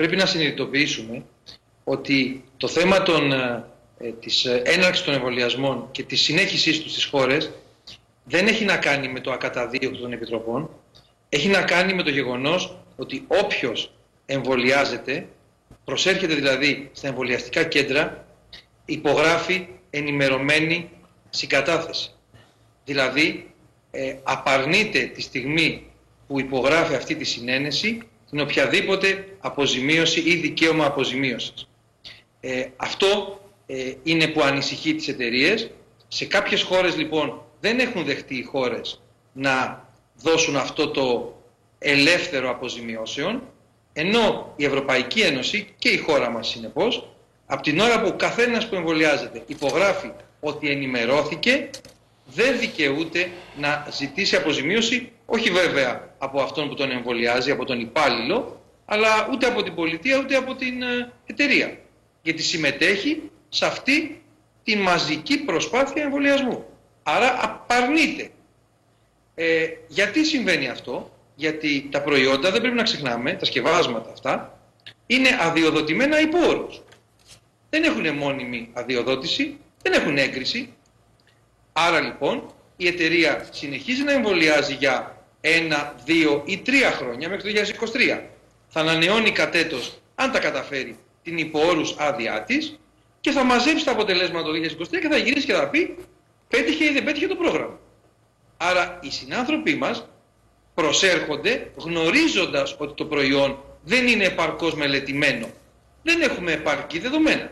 πρέπει να συνειδητοποιήσουμε ότι το θέμα των, ε, ε της ε, έναρξης των εμβολιασμών και της συνέχισής τους στις χώρες δεν έχει να κάνει με το ακαταδίωκτο των επιτροπών, έχει να κάνει με το γεγονός ότι όποιος εμβολιάζεται, προσέρχεται δηλαδή στα εμβολιαστικά κέντρα, υπογράφει ενημερωμένη συγκατάθεση. Δηλαδή, ε, απαρνείται τη στιγμή που υπογράφει αυτή τη συνένεση την οποιαδήποτε αποζημίωση ή δικαίωμα αποζημίωσης. Ε, αυτό ε, είναι που ανησυχεί τις εταιρείες. Σε κάποιες χώρες λοιπόν δεν έχουν δεχτεί οι χώρες να δώσουν αυτό το ελεύθερο αποζημιώσεων, ενώ η Ευρωπαϊκή Ένωση και η χώρα μας συνεπώς, από την ώρα που ο καθένας που εμβολιάζεται υπογράφει ότι ενημερώθηκε, δεν δικαιούται να ζητήσει αποζημίωση, όχι βέβαια από αυτόν που τον εμβολιάζει, από τον υπάλληλο, αλλά ούτε από την πολιτεία ούτε από την ε, εταιρεία. Γιατί συμμετέχει σε αυτή τη μαζική προσπάθεια εμβολιασμού. Άρα απαρνείται. Ε, γιατί συμβαίνει αυτό, γιατί τα προϊόντα, δεν πρέπει να ξεχνάμε, τα σκευάσματα αυτά, είναι αδειοδοτημένα υπό όρους. Δεν έχουν μόνιμη αδειοδότηση, δεν έχουν έγκριση. Άρα λοιπόν η εταιρεία συνεχίζει να εμβολιάζει για ένα, δύο ή τρία χρόνια μέχρι το 2023. Θα ανανεώνει κατέτος, αν τα καταφέρει, την υποόρους άδειά της και θα μαζέψει τα αποτελέσματα το 2023 και θα γυρίσει και θα πει πέτυχε ή δεν πέτυχε το πρόγραμμα. Άρα οι συνάνθρωποι μας προσέρχονται γνωρίζοντας ότι το προϊόν δεν είναι επαρκώς μελετημένο. Δεν έχουμε επαρκή δεδομένα.